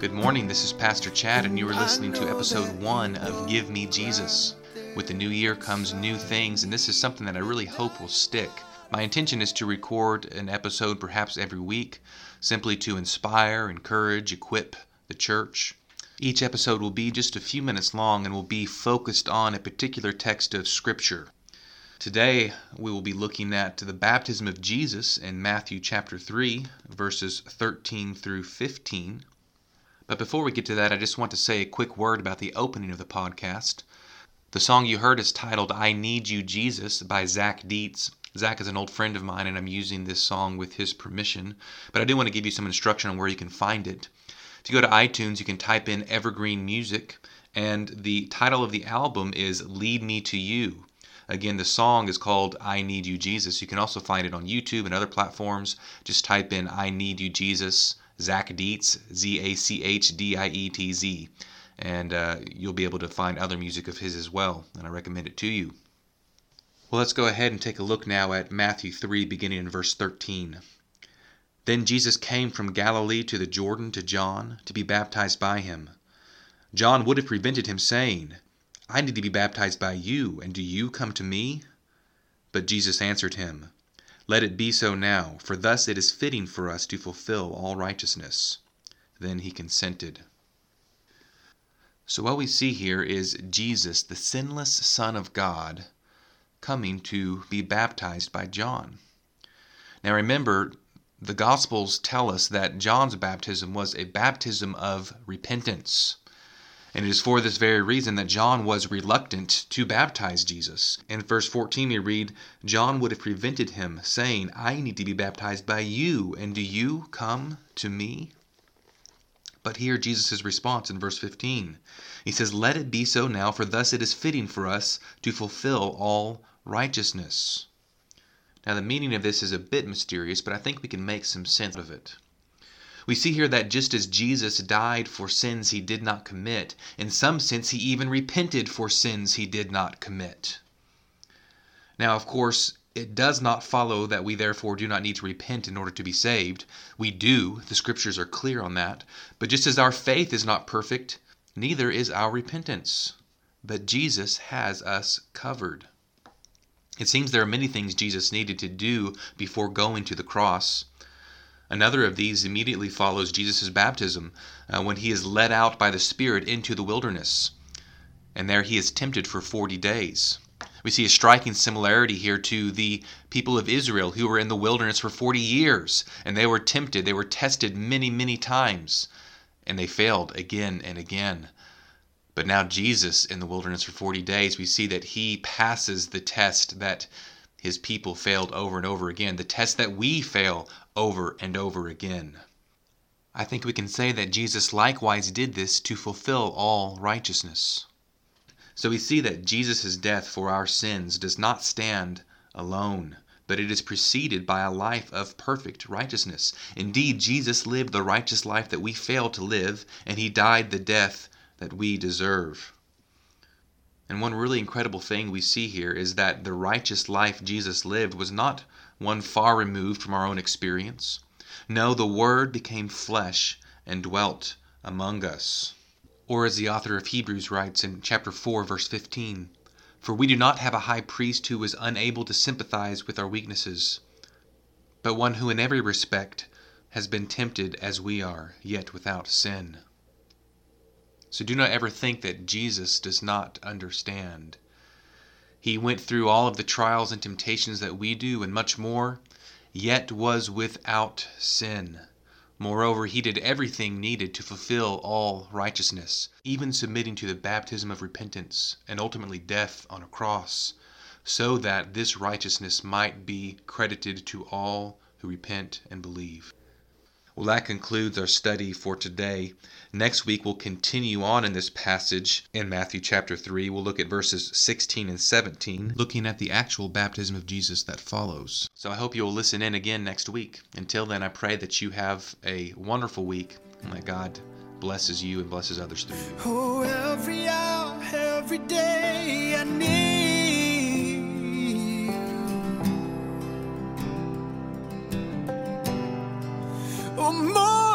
Good morning, this is Pastor Chad, and you are listening to episode one of Give Me Jesus. With the new year comes new things, and this is something that I really hope will stick. My intention is to record an episode perhaps every week, simply to inspire, encourage, equip the church. Each episode will be just a few minutes long and will be focused on a particular text of Scripture. Today, we will be looking at the baptism of Jesus in Matthew chapter 3, verses 13 through 15. But before we get to that, I just want to say a quick word about the opening of the podcast. The song you heard is titled I Need You Jesus by Zach Dietz. Zach is an old friend of mine, and I'm using this song with his permission. But I do want to give you some instruction on where you can find it. If you go to iTunes, you can type in Evergreen Music, and the title of the album is Lead Me to You. Again, the song is called I Need You Jesus. You can also find it on YouTube and other platforms. Just type in I Need You Jesus, Zach Dietz, Z A C H D I E T Z and uh, you'll be able to find other music of his as well, and I recommend it to you. Well, let's go ahead and take a look now at Matthew 3, beginning in verse 13. Then Jesus came from Galilee to the Jordan to John to be baptized by him. John would have prevented him, saying, I need to be baptized by you, and do you come to me? But Jesus answered him, Let it be so now, for thus it is fitting for us to fulfill all righteousness. Then he consented. So, what we see here is Jesus, the sinless Son of God, coming to be baptized by John. Now, remember, the Gospels tell us that John's baptism was a baptism of repentance. And it is for this very reason that John was reluctant to baptize Jesus. In verse 14, we read, John would have prevented him, saying, I need to be baptized by you, and do you come to me? But hear Jesus' response in verse 15. He says, Let it be so now, for thus it is fitting for us to fulfill all righteousness. Now, the meaning of this is a bit mysterious, but I think we can make some sense of it. We see here that just as Jesus died for sins he did not commit, in some sense he even repented for sins he did not commit. Now, of course, it does not follow that we therefore do not need to repent in order to be saved. We do, the scriptures are clear on that. But just as our faith is not perfect, neither is our repentance. But Jesus has us covered. It seems there are many things Jesus needed to do before going to the cross. Another of these immediately follows Jesus' baptism uh, when he is led out by the Spirit into the wilderness. And there he is tempted for 40 days. We see a striking similarity here to the people of Israel who were in the wilderness for 40 years and they were tempted, they were tested many, many times, and they failed again and again. But now, Jesus in the wilderness for 40 days, we see that he passes the test that his people failed over and over again, the test that we fail over and over again. I think we can say that Jesus likewise did this to fulfill all righteousness. So we see that Jesus' death for our sins does not stand alone, but it is preceded by a life of perfect righteousness. Indeed, Jesus lived the righteous life that we fail to live, and he died the death that we deserve. And one really incredible thing we see here is that the righteous life Jesus lived was not one far removed from our own experience. No, the Word became flesh and dwelt among us. Or as the author of Hebrews writes in chapter 4, verse 15 For we do not have a high priest who is unable to sympathize with our weaknesses, but one who in every respect has been tempted as we are, yet without sin. So do not ever think that Jesus does not understand. He went through all of the trials and temptations that we do, and much more, yet was without sin. Moreover, he did everything needed to fulfill all righteousness, even submitting to the baptism of repentance and ultimately death on a cross, so that this righteousness might be credited to all who repent and believe. Well, that concludes our study for today. Next week, we'll continue on in this passage in Matthew chapter 3. We'll look at verses 16 and 17, looking at the actual baptism of Jesus that follows. So I hope you'll listen in again next week. Until then, I pray that you have a wonderful week and that God blesses you and blesses others through you. Oh, every hour, every day I need or more.